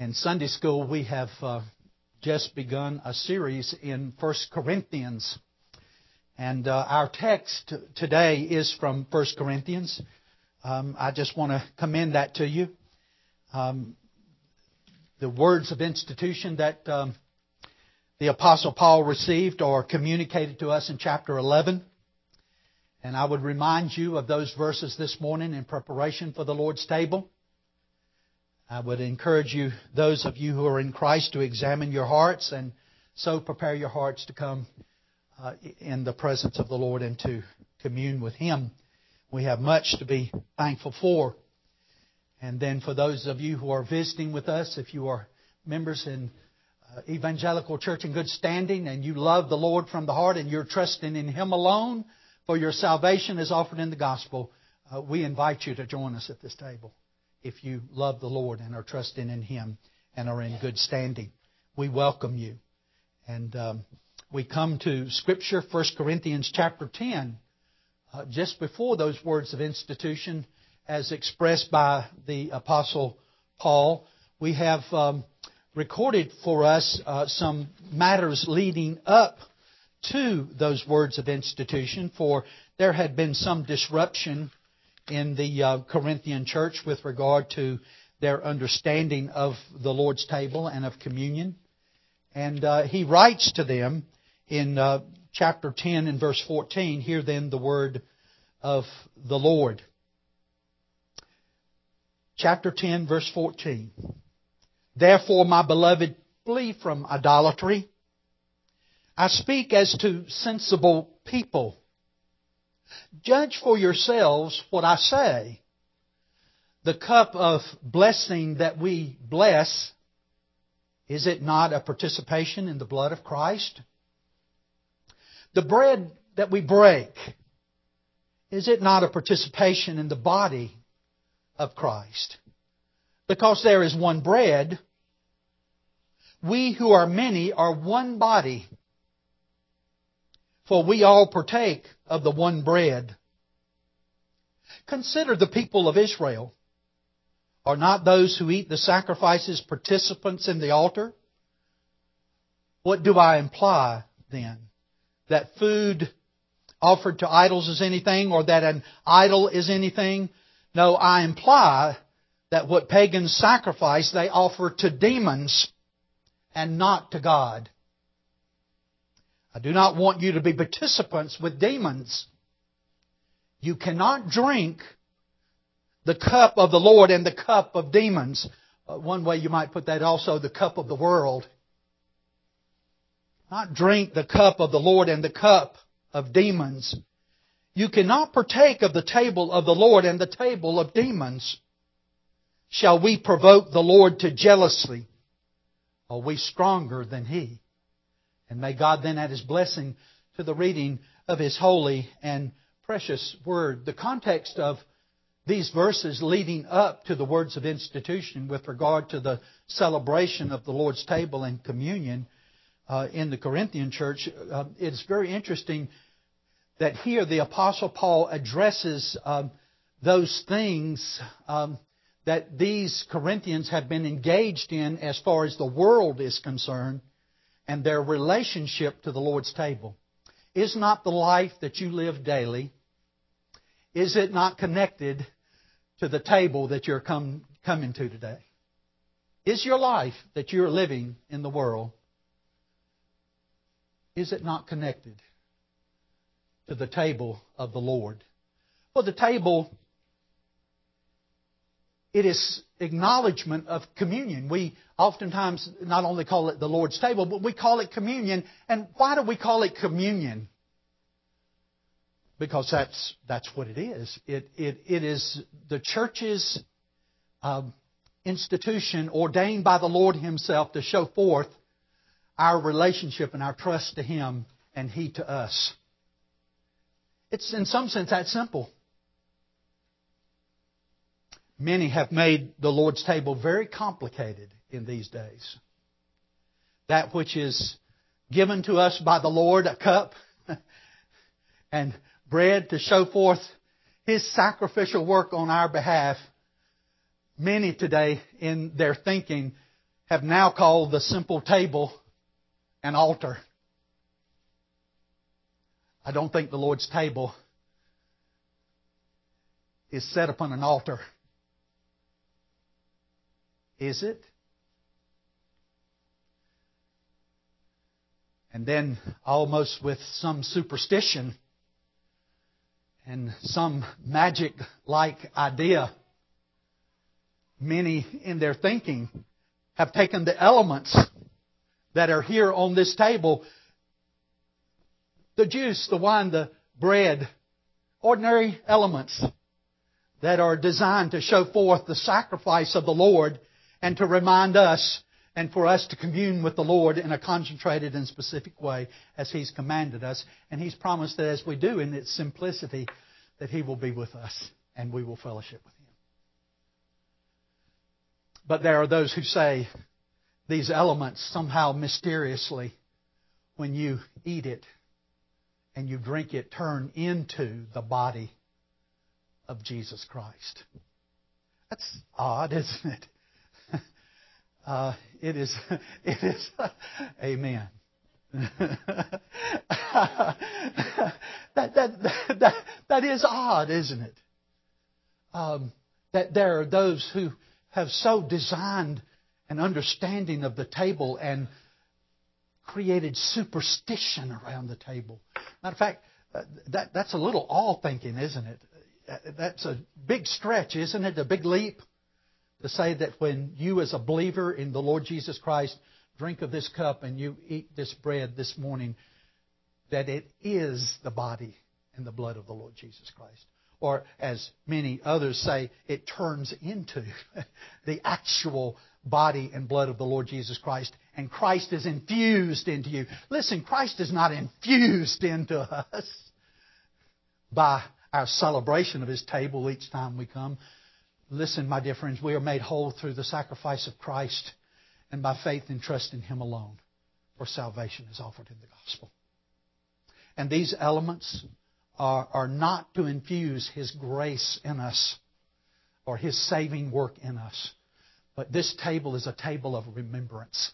In Sunday school, we have uh, just begun a series in 1 Corinthians. And uh, our text today is from 1 Corinthians. Um, I just want to commend that to you. Um, the words of institution that um, the Apostle Paul received are communicated to us in chapter 11. And I would remind you of those verses this morning in preparation for the Lord's table. I would encourage you, those of you who are in Christ, to examine your hearts and so prepare your hearts to come uh, in the presence of the Lord and to commune with Him. We have much to be thankful for. And then for those of you who are visiting with us, if you are members in uh, Evangelical Church in good standing and you love the Lord from the heart and you're trusting in Him alone for your salvation is offered in the gospel, uh, we invite you to join us at this table if you love the Lord and are trusting in Him and are in good standing. We welcome you. And um, we come to Scripture, 1 Corinthians chapter 10, uh, just before those words of institution as expressed by the Apostle Paul. We have um, recorded for us uh, some matters leading up to those words of institution, for there had been some disruption in the uh, Corinthian church with regard to their understanding of the Lord's table and of communion. And uh, he writes to them in uh, chapter 10 and verse 14 Hear then the word of the Lord. Chapter 10, verse 14. Therefore, my beloved, flee from idolatry. I speak as to sensible people. Judge for yourselves what I say. The cup of blessing that we bless, is it not a participation in the blood of Christ? The bread that we break, is it not a participation in the body of Christ? Because there is one bread, we who are many are one body for we all partake of the one bread. Consider the people of Israel. Are not those who eat the sacrifices participants in the altar? What do I imply then? That food offered to idols is anything or that an idol is anything? No, I imply that what pagans sacrifice they offer to demons and not to God. I do not want you to be participants with demons. You cannot drink the cup of the Lord and the cup of demons. Uh, one way you might put that also, the cup of the world. Not drink the cup of the Lord and the cup of demons. You cannot partake of the table of the Lord and the table of demons. Shall we provoke the Lord to jealousy? Are we stronger than He? And may God then add His blessing to the reading of His holy and precious Word. The context of these verses leading up to the words of institution with regard to the celebration of the Lord's table and communion uh, in the Corinthian church, uh, it's very interesting that here the Apostle Paul addresses um, those things um, that these Corinthians have been engaged in as far as the world is concerned and their relationship to the Lord's table. Is not the life that you live daily, is it not connected to the table that you're come, coming to today? Is your life that you're living in the world, is it not connected to the table of the Lord? Well, the table it is acknowledgement of communion. We oftentimes not only call it the Lord's table, but we call it communion. And why do we call it communion? Because that's, that's what it is. It, it, it is the church's um, institution ordained by the Lord Himself to show forth our relationship and our trust to Him and He to us. It's in some sense that simple. Many have made the Lord's table very complicated in these days. That which is given to us by the Lord, a cup and bread to show forth His sacrificial work on our behalf. Many today in their thinking have now called the simple table an altar. I don't think the Lord's table is set upon an altar. Is it? And then, almost with some superstition and some magic like idea, many in their thinking have taken the elements that are here on this table the juice, the wine, the bread, ordinary elements that are designed to show forth the sacrifice of the Lord and to remind us and for us to commune with the Lord in a concentrated and specific way as He's commanded us. And He's promised that as we do in its simplicity, that He will be with us and we will fellowship with Him. But there are those who say these elements somehow mysteriously, when you eat it and you drink it, turn into the body of Jesus Christ. That's odd, isn't it? Uh, it is. It is. Amen. that, that, that, that is odd, isn't it? Um, that there are those who have so designed an understanding of the table and created superstition around the table. Matter of fact, uh, that, that's a little all thinking, isn't it? Uh, that's a big stretch, isn't it? A big leap to say that when you, as a believer in the Lord Jesus Christ, drink of this cup and you eat this bread this morning, that it is the body and the blood of the Lord Jesus Christ. Or, as many others say, it turns into the actual body and blood of the Lord Jesus Christ, and Christ is infused into you. Listen, Christ is not infused into us by our celebration of His table each time we come. Listen, my dear friends, we are made whole through the sacrifice of Christ and by faith and trust in Him alone, for salvation is offered in the gospel. And these elements are, are not to infuse His grace in us or His saving work in us, but this table is a table of remembrance.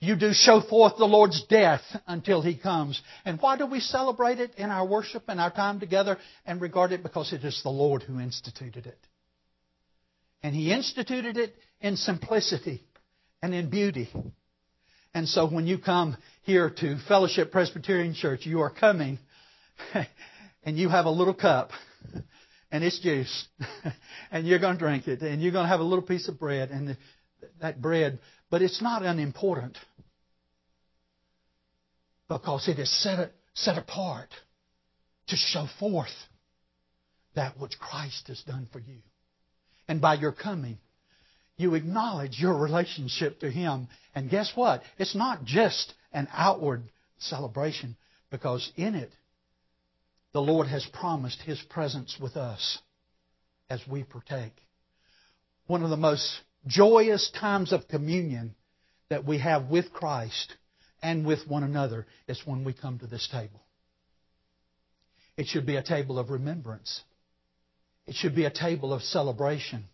You do show forth the Lord's death until He comes. And why do we celebrate it in our worship and our time together and regard it? Because it is the Lord who instituted it. And He instituted it in simplicity and in beauty. And so when you come here to Fellowship Presbyterian Church, you are coming and you have a little cup and it's juice and you're going to drink it and you're going to have a little piece of bread and that bread, but it's not unimportant because it is set, set apart to show forth that which Christ has done for you. And by your coming, you acknowledge your relationship to Him. And guess what? It's not just an outward celebration, because in it, the Lord has promised His presence with us as we partake. One of the most joyous times of communion that we have with Christ and with one another is when we come to this table. It should be a table of remembrance. It should be a table of celebration.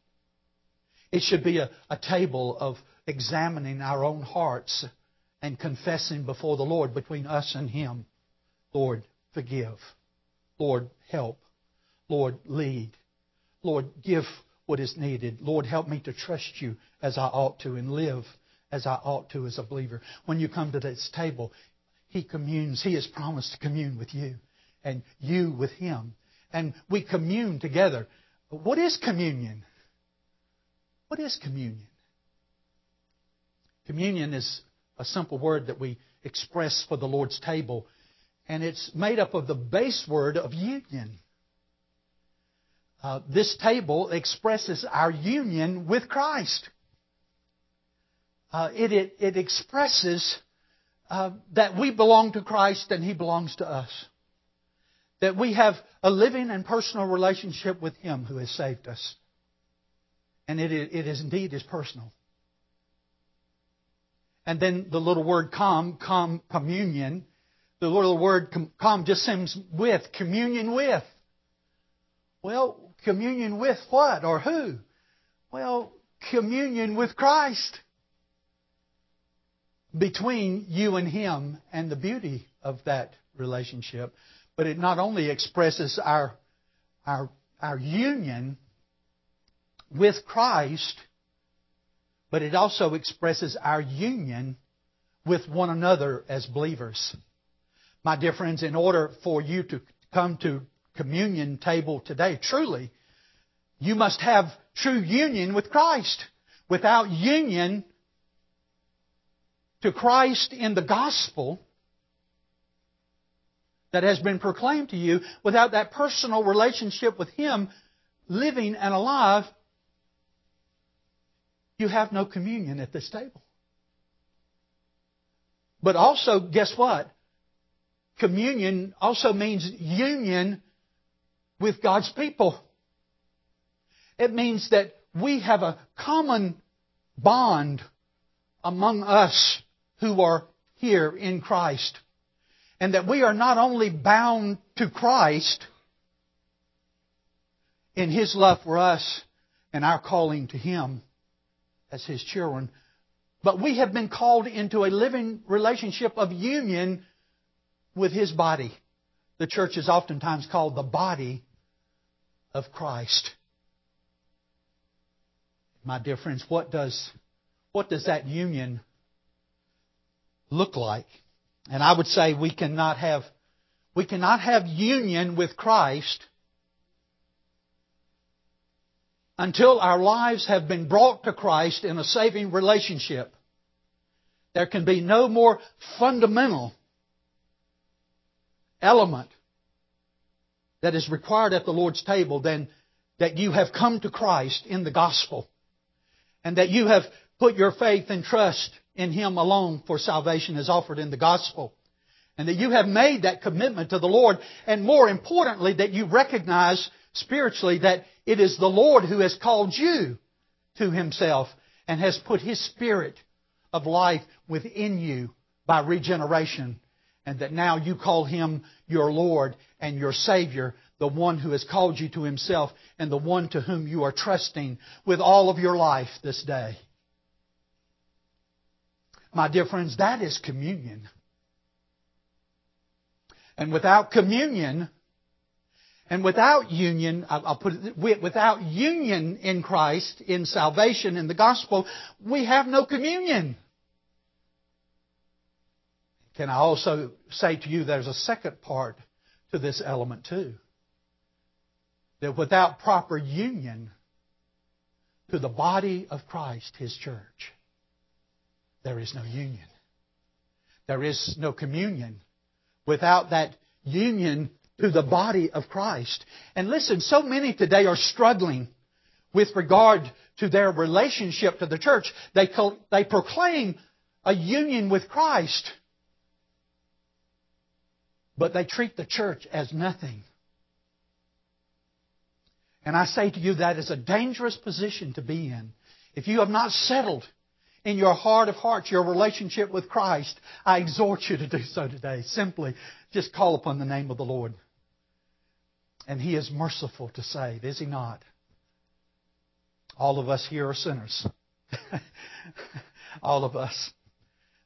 It should be a, a table of examining our own hearts and confessing before the Lord between us and Him. Lord, forgive. Lord, help. Lord, lead. Lord, give what is needed. Lord, help me to trust you as I ought to and live as I ought to as a believer. When you come to this table, He communes. He has promised to commune with you and you with Him. And we commune together. What is communion? What is communion? Communion is a simple word that we express for the Lord's table, and it's made up of the base word of union. Uh, this table expresses our union with Christ. Uh, it, it, it, expresses uh, that we belong to Christ and He belongs to us. That we have a living and personal relationship with Him who has saved us. And it, it is indeed is personal. And then the little word com, com, communion, the little word com, com just seems with, communion with. Well, communion with what or who? Well, communion with Christ. between you and Him and the beauty of that relationship. But it not only expresses our, our, our union with Christ, but it also expresses our union with one another as believers. My dear friends, in order for you to come to communion table today, truly, you must have true union with Christ. Without union to Christ in the gospel that has been proclaimed to you, without that personal relationship with Him living and alive, you have no communion at this table. But also, guess what? Communion also means union with God's people. It means that we have a common bond among us who are here in Christ. And that we are not only bound to Christ in His love for us and our calling to Him as His children, but we have been called into a living relationship of union with His body. The church is oftentimes called the body of Christ. My dear friends, what does, what does that union look like? And I would say we cannot have, we cannot have union with Christ until our lives have been brought to Christ in a saving relationship. There can be no more fundamental element that is required at the Lord's table than that you have come to Christ in the gospel and that you have put your faith and trust in Him alone for salvation is offered in the gospel. And that you have made that commitment to the Lord. And more importantly, that you recognize spiritually that it is the Lord who has called you to Himself and has put His Spirit of life within you by regeneration. And that now you call Him your Lord and your Savior, the one who has called you to Himself and the one to whom you are trusting with all of your life this day. My dear friends, that is communion. And without communion, and without union, I'll put it, without union in Christ, in salvation, in the gospel, we have no communion. Can I also say to you there's a second part to this element too? That without proper union to the body of Christ, His church, there is no union. There is no communion without that union to the body of Christ. And listen, so many today are struggling with regard to their relationship to the church. They, they proclaim a union with Christ, but they treat the church as nothing. And I say to you that is a dangerous position to be in. If you have not settled in your heart of hearts, your relationship with Christ, I exhort you to do so today. Simply just call upon the name of the Lord. And He is merciful to save, is He not? All of us here are sinners. All of us.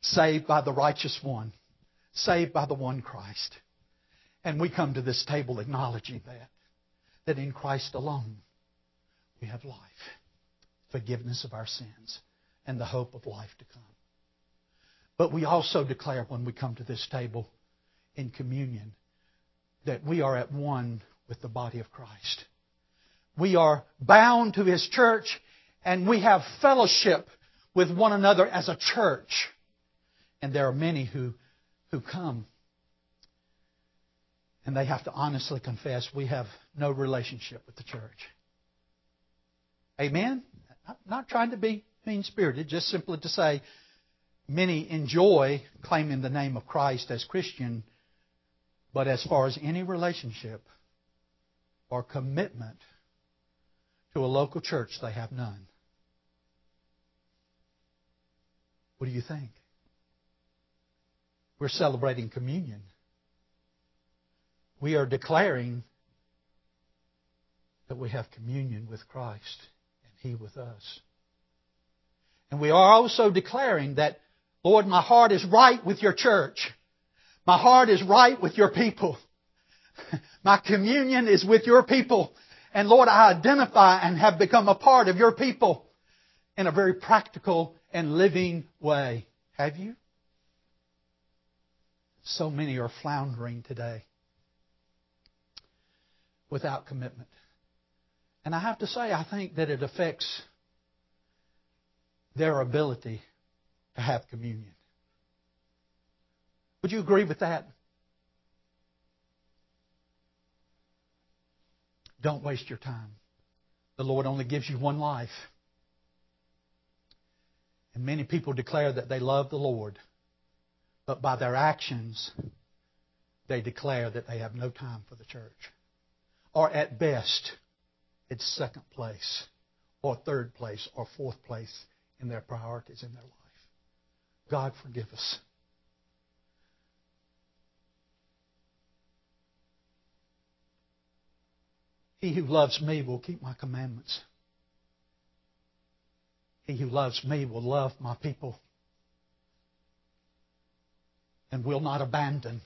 Saved by the righteous one. Saved by the one Christ. And we come to this table acknowledging that. That in Christ alone we have life. Forgiveness of our sins and the hope of life to come. But we also declare when we come to this table in communion that we are at one with the body of Christ. We are bound to His church and we have fellowship with one another as a church. And there are many who, who come and they have to honestly confess we have no relationship with the church. Amen? I'm not trying to be mean spirited, just simply to say many enjoy claiming the name of Christ as Christian, but as far as any relationship or commitment to a local church, they have none. What do you think? We're celebrating communion. We are declaring that we have communion with Christ and He with us. And we are also declaring that Lord, my heart is right with your church. My heart is right with your people. My communion is with your people. And Lord, I identify and have become a part of your people in a very practical and living way. Have you? So many are floundering today without commitment. And I have to say, I think that it affects their ability to have communion. Would you agree with that? Don't waste your time. The Lord only gives you one life. And many people declare that they love the Lord, but by their actions, they declare that they have no time for the church. Or at best, it's second place, or third place, or fourth place in their priorities in their life. God forgive us. He who loves me will keep my commandments. He who loves me will love my people and will not abandon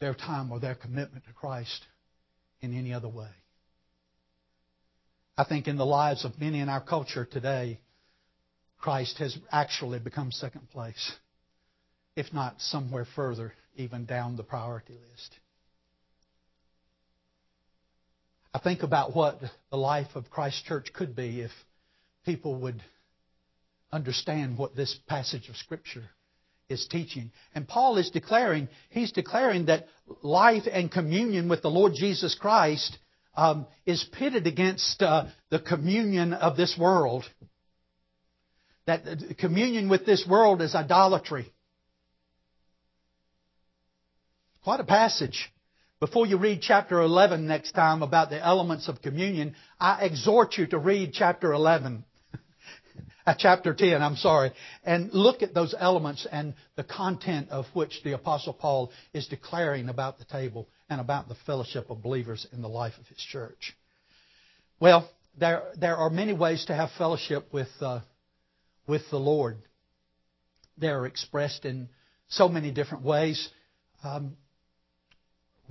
their time or their commitment to Christ in any other way. I think in the lives of many in our culture today, Christ has actually become second place, if not somewhere further, even down the priority list. I think about what the life of Christ Church could be if people would understand what this passage of Scripture is teaching. And Paul is declaring, he's declaring that life and communion with the Lord Jesus Christ um, is pitted against uh, the communion of this world. That communion with this world is idolatry. Quite a passage. Before you read chapter 11 next time about the elements of communion, I exhort you to read chapter 11. uh, chapter 10, I'm sorry, and look at those elements and the content of which the Apostle Paul is declaring about the table and about the fellowship of believers in the life of his church. Well, there, there are many ways to have fellowship with, uh, with the Lord. They're expressed in so many different ways. Um,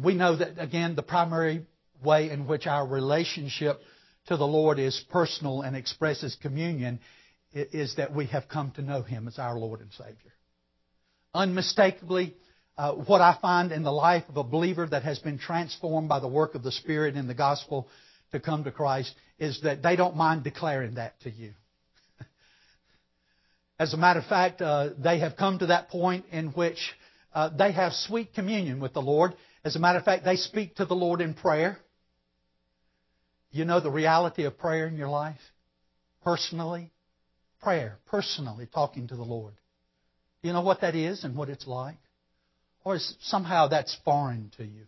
we know that, again, the primary way in which our relationship to the Lord is personal and expresses communion is that we have come to know Him as our Lord and Savior. Unmistakably, uh, what I find in the life of a believer that has been transformed by the work of the Spirit in the gospel to come to Christ is that they don't mind declaring that to you. As a matter of fact, uh, they have come to that point in which uh, they have sweet communion with the Lord as a matter of fact, they speak to the Lord in prayer. You know the reality of prayer in your life? Personally? Prayer, personally talking to the Lord. Do you know what that is and what it's like? Or is somehow that's foreign to you?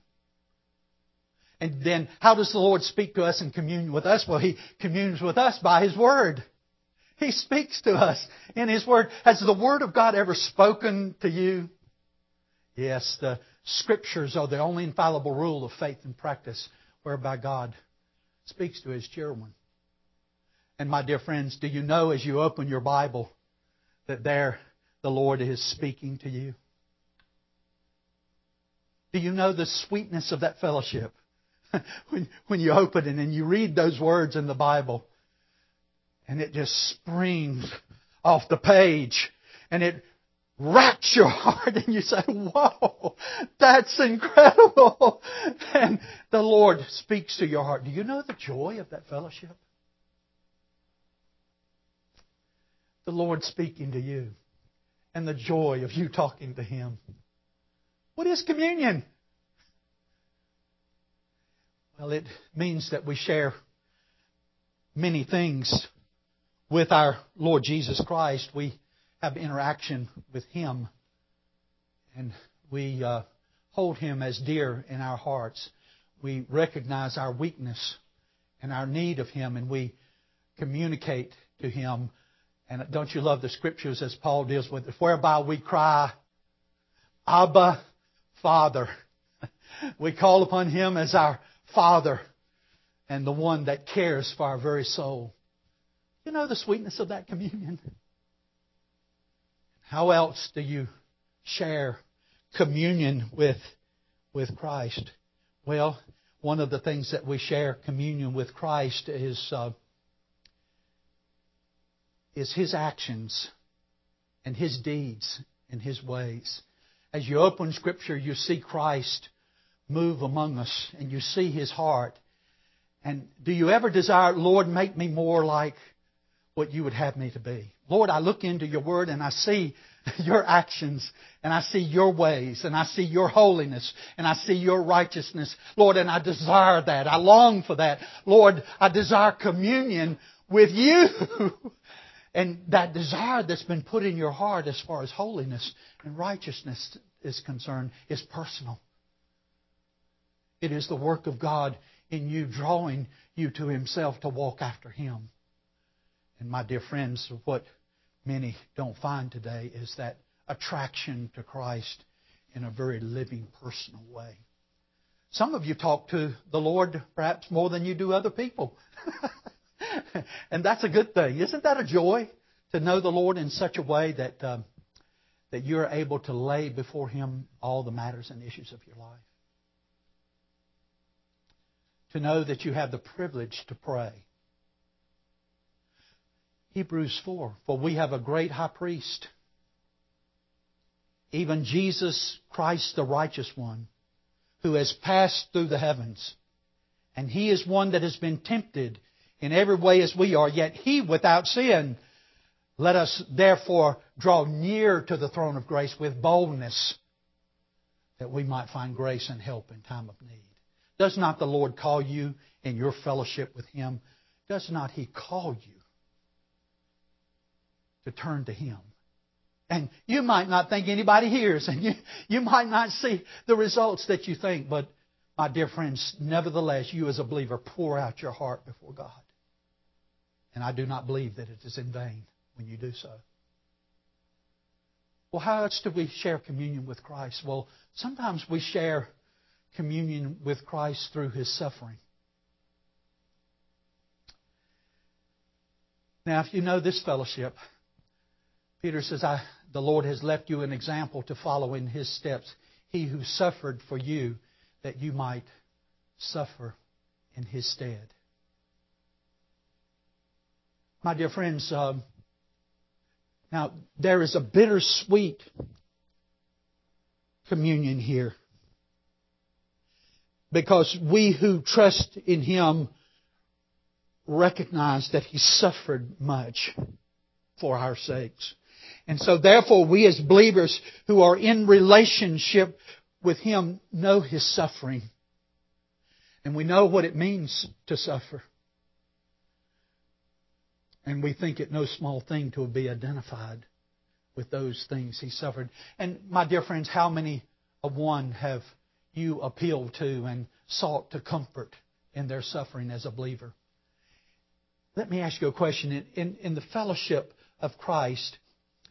And then how does the Lord speak to us and commune with us? Well, He communes with us by His Word. He speaks to us in His Word. Has the Word of God ever spoken to you? Yes, the Scriptures are the only infallible rule of faith and practice whereby God speaks to His children. And my dear friends, do you know as you open your Bible that there the Lord is speaking to you? Do you know the sweetness of that fellowship? when, when you open it and you read those words in the Bible, and it just springs off the page, and it wraps your heart and you say, whoa, that's incredible. And the Lord speaks to your heart. Do you know the joy of that fellowship? The Lord speaking to you and the joy of you talking to Him. What is communion? Well, it means that we share many things with our Lord Jesus Christ. We have interaction with Him. And we uh, hold Him as dear in our hearts. We recognize our weakness and our need of Him, and we communicate to Him. And don't you love the scriptures as Paul deals with it? Whereby we cry, Abba, Father. We call upon Him as our Father and the one that cares for our very soul. You know the sweetness of that communion? How else do you share communion with, with Christ? Well, one of the things that we share communion with Christ is, uh, is His actions and His deeds and His ways. As you open Scripture, you see Christ move among us and you see His heart. And do you ever desire, Lord, make me more like what you would have me to be? Lord, I look into your word and I see your actions and I see your ways and I see your holiness and I see your righteousness. Lord, and I desire that. I long for that. Lord, I desire communion with you. and that desire that's been put in your heart as far as holiness and righteousness is concerned is personal. It is the work of God in you drawing you to Himself to walk after Him. And my dear friends, what many don't find today is that attraction to Christ in a very living, personal way. Some of you talk to the Lord perhaps more than you do other people. and that's a good thing. Isn't that a joy to know the Lord in such a way that, um, that you're able to lay before Him all the matters and issues of your life? To know that you have the privilege to pray Hebrews 4 For we have a great high priest, even Jesus Christ, the righteous one, who has passed through the heavens. And he is one that has been tempted in every way as we are, yet he without sin. Let us therefore draw near to the throne of grace with boldness that we might find grace and help in time of need. Does not the Lord call you in your fellowship with him? Does not he call you to turn to Him. And you might not think anybody hears, and you, you might not see the results that you think, but my dear friends, nevertheless, you as a believer pour out your heart before God. And I do not believe that it is in vain when you do so. Well, how else do we share communion with Christ? Well, sometimes we share communion with Christ through His suffering. Now, if you know this fellowship, Peter says, The Lord has left you an example to follow in his steps. He who suffered for you, that you might suffer in his stead. My dear friends, um, now there is a bittersweet communion here. Because we who trust in him recognize that he suffered much for our sakes. And so therefore we as believers who are in relationship with Him know His suffering. And we know what it means to suffer. And we think it no small thing to be identified with those things He suffered. And my dear friends, how many of one have you appealed to and sought to comfort in their suffering as a believer? Let me ask you a question. In, in, in the fellowship of Christ,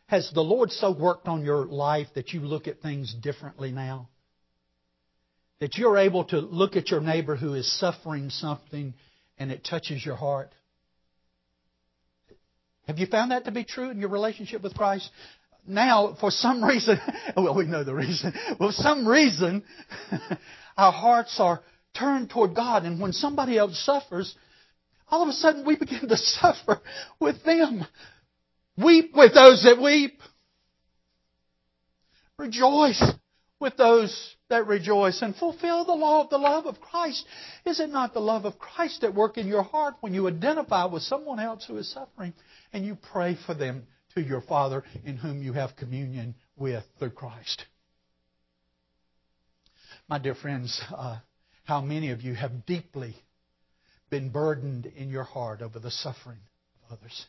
has the Lord so worked on your life that you look at things differently now? That you're able to look at your neighbor who is suffering something and it touches your heart? Have you found that to be true in your relationship with Christ? Now, for some reason, well, we know the reason. Well, for some reason, our hearts are turned toward God, and when somebody else suffers, all of a sudden we begin to suffer with them. Weep with those that weep. Rejoice with those that rejoice and fulfill the law of the love of Christ. Is it not the love of Christ at work in your heart when you identify with someone else who is suffering and you pray for them to your Father in whom you have communion with through Christ? My dear friends, uh, how many of you have deeply been burdened in your heart over the suffering of others?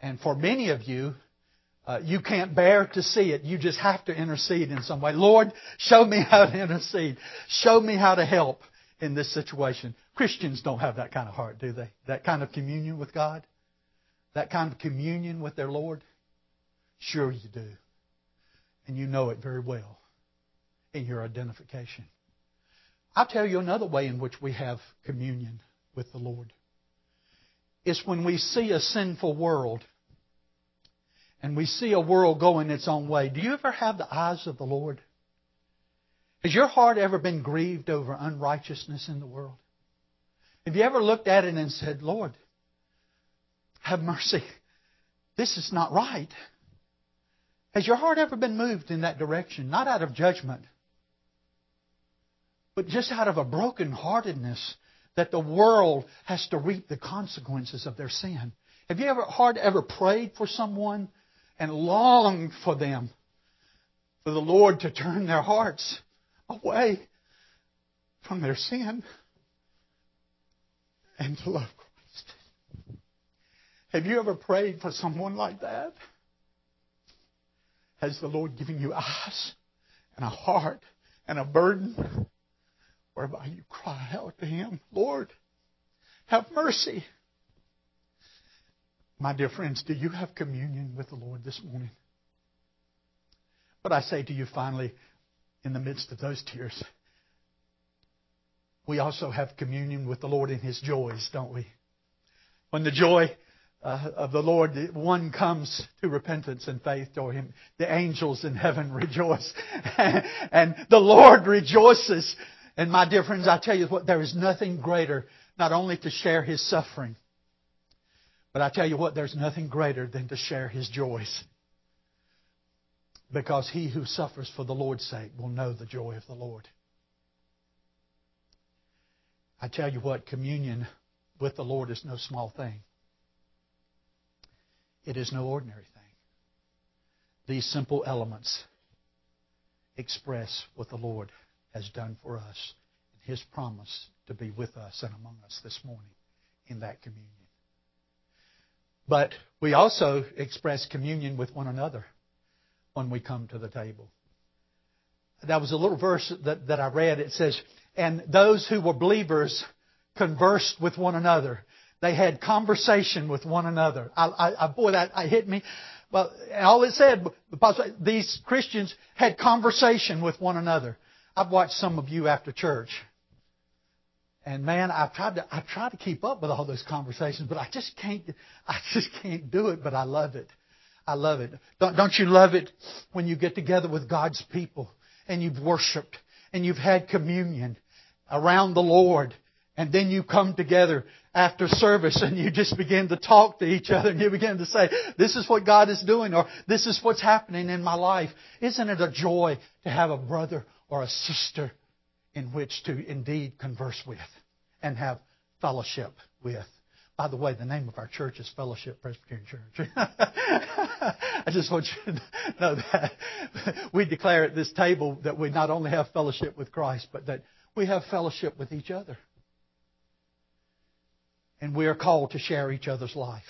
And for many of you, uh, you can't bear to see it. You just have to intercede in some way. Lord, show me how to intercede. Show me how to help in this situation. Christians don't have that kind of heart, do they? That kind of communion with God? That kind of communion with their Lord? Sure you do. And you know it very well in your identification. I'll tell you another way in which we have communion with the Lord is when we see a sinful world and we see a world going its own way, do you ever have the eyes of the Lord? Has your heart ever been grieved over unrighteousness in the world? Have you ever looked at it and said, Lord, have mercy. This is not right. Has your heart ever been moved in that direction? Not out of judgment, but just out of a brokenheartedness that the world has to reap the consequences of their sin. Have you ever heart ever prayed for someone and longed for them, for the Lord to turn their hearts away from their sin and to love Christ? Have you ever prayed for someone like that? Has the Lord given you eyes and a heart and a burden whereby you cry out to Him, Lord, have mercy. My dear friends, do you have communion with the Lord this morning? But I say to you finally, in the midst of those tears, we also have communion with the Lord in His joys, don't we? When the joy uh, of the Lord, one comes to repentance and faith to Him. The angels in heaven rejoice. and the Lord rejoices and my dear friends, I tell you what, there is nothing greater not only to share his suffering, but I tell you what, there's nothing greater than to share his joys. Because he who suffers for the Lord's sake will know the joy of the Lord. I tell you what, communion with the Lord is no small thing. It is no ordinary thing. These simple elements express what the Lord has done for us and His promise to be with us and among us this morning in that communion. But we also express communion with one another when we come to the table. That was a little verse that, that I read. It says, And those who were believers conversed with one another. They had conversation with one another. I, I, I boy, that I hit me. Well, all it said, these Christians had conversation with one another. I've watched some of you after church. And man, I've tried to I try to keep up with all those conversations, but I just can't I just can't do it, but I love it. I love it. Don't, don't you love it when you get together with God's people and you've worshiped and you've had communion around the Lord and then you come together after service and you just begin to talk to each other and you begin to say, this is what God is doing or this is what's happening in my life. Isn't it a joy to have a brother or a sister in which to indeed converse with and have fellowship with. By the way, the name of our church is Fellowship Presbyterian Church. I just want you to know that. We declare at this table that we not only have fellowship with Christ, but that we have fellowship with each other. And we are called to share each other's life.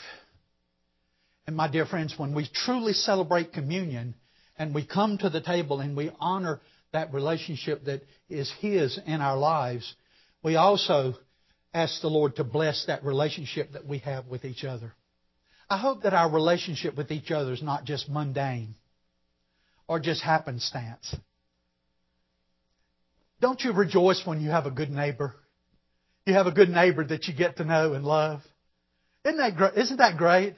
And my dear friends, when we truly celebrate communion and we come to the table and we honor that relationship that is His in our lives, we also ask the Lord to bless that relationship that we have with each other. I hope that our relationship with each other is not just mundane or just happenstance. Don't you rejoice when you have a good neighbor? You have a good neighbor that you get to know and love. Isn't that great? Isn't that great?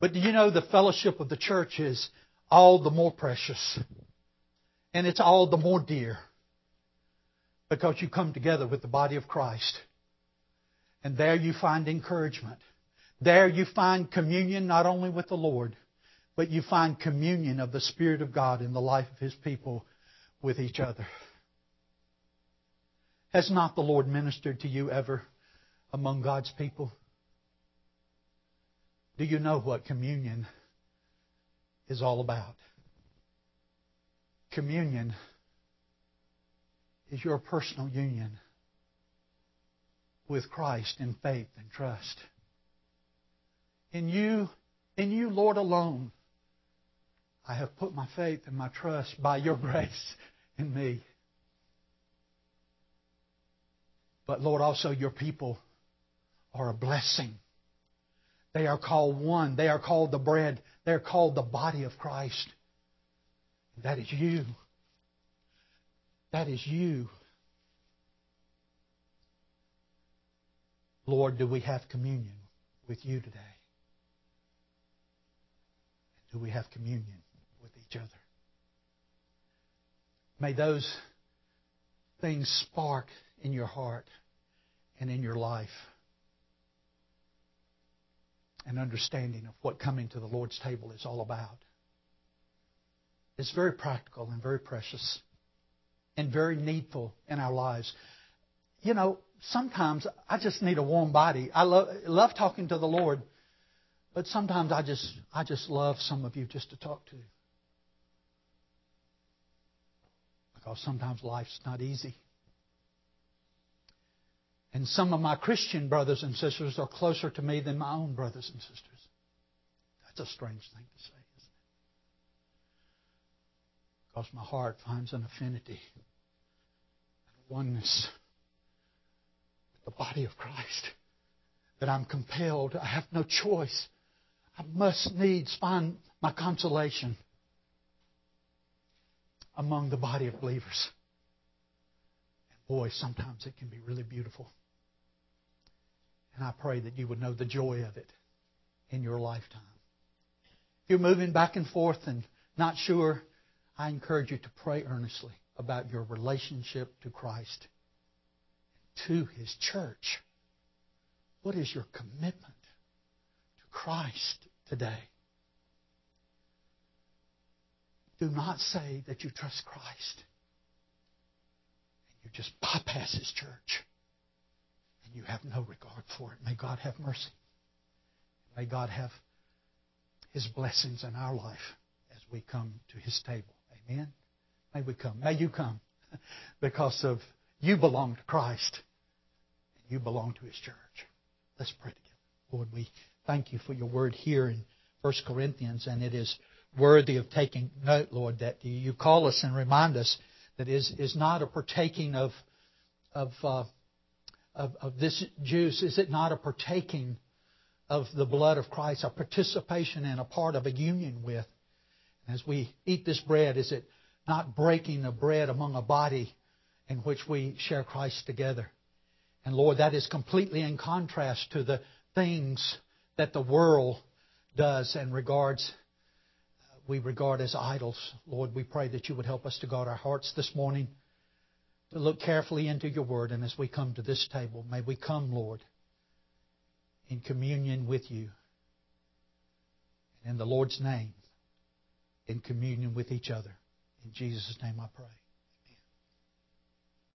But do you know the fellowship of the church is all the more precious and it's all the more dear because you come together with the body of Christ. And there you find encouragement. There you find communion not only with the Lord, but you find communion of the Spirit of God in the life of His people with each other. Has not the Lord ministered to you ever among God's people? Do you know what communion is all about? Communion is your personal union with Christ in faith and trust. In you, in you, Lord alone, I have put my faith and my trust by your grace in me. But Lord, also your people are a blessing. They are called one. They are called the bread. They are called the body of Christ. That is you. That is you. Lord, do we have communion with you today? do we have communion with each other? May those things spark in your heart and in your life an understanding of what coming to the Lord's table is all about. It's very practical and very precious and very needful in our lives. You know, sometimes I just need a warm body. I love, love talking to the Lord, but sometimes I just I just love some of you just to talk to. Because sometimes life's not easy. And some of my Christian brothers and sisters are closer to me than my own brothers and sisters. That's a strange thing to say? Because my heart finds an affinity and oneness with the body of Christ. That I'm compelled, I have no choice. I must needs find my consolation among the body of believers. And boy, sometimes it can be really beautiful. And I pray that you would know the joy of it in your lifetime. If you're moving back and forth and not sure, I encourage you to pray earnestly about your relationship to Christ, to His church. What is your commitment to Christ today? Do not say that you trust Christ and you just bypass His church and you have no regard for it. May God have mercy. May God have His blessings in our life as we come to His table. Amen. May we come. May you come because of you belong to Christ and you belong to His church. Let's pray together. Lord, we thank you for your word here in 1 Corinthians, and it is worthy of taking note, Lord, that you call us and remind us that is is not a partaking of of uh, of, of this juice, is it not a partaking of the blood of Christ, a participation and a part of a union with? As we eat this bread, is it not breaking the bread among a body in which we share Christ together? And Lord, that is completely in contrast to the things that the world does and regards uh, we regard as idols. Lord, we pray that you would help us to guard our hearts this morning to look carefully into your word. And as we come to this table, may we come, Lord, in communion with you. In the Lord's name, in communion with each other. In Jesus' name I pray.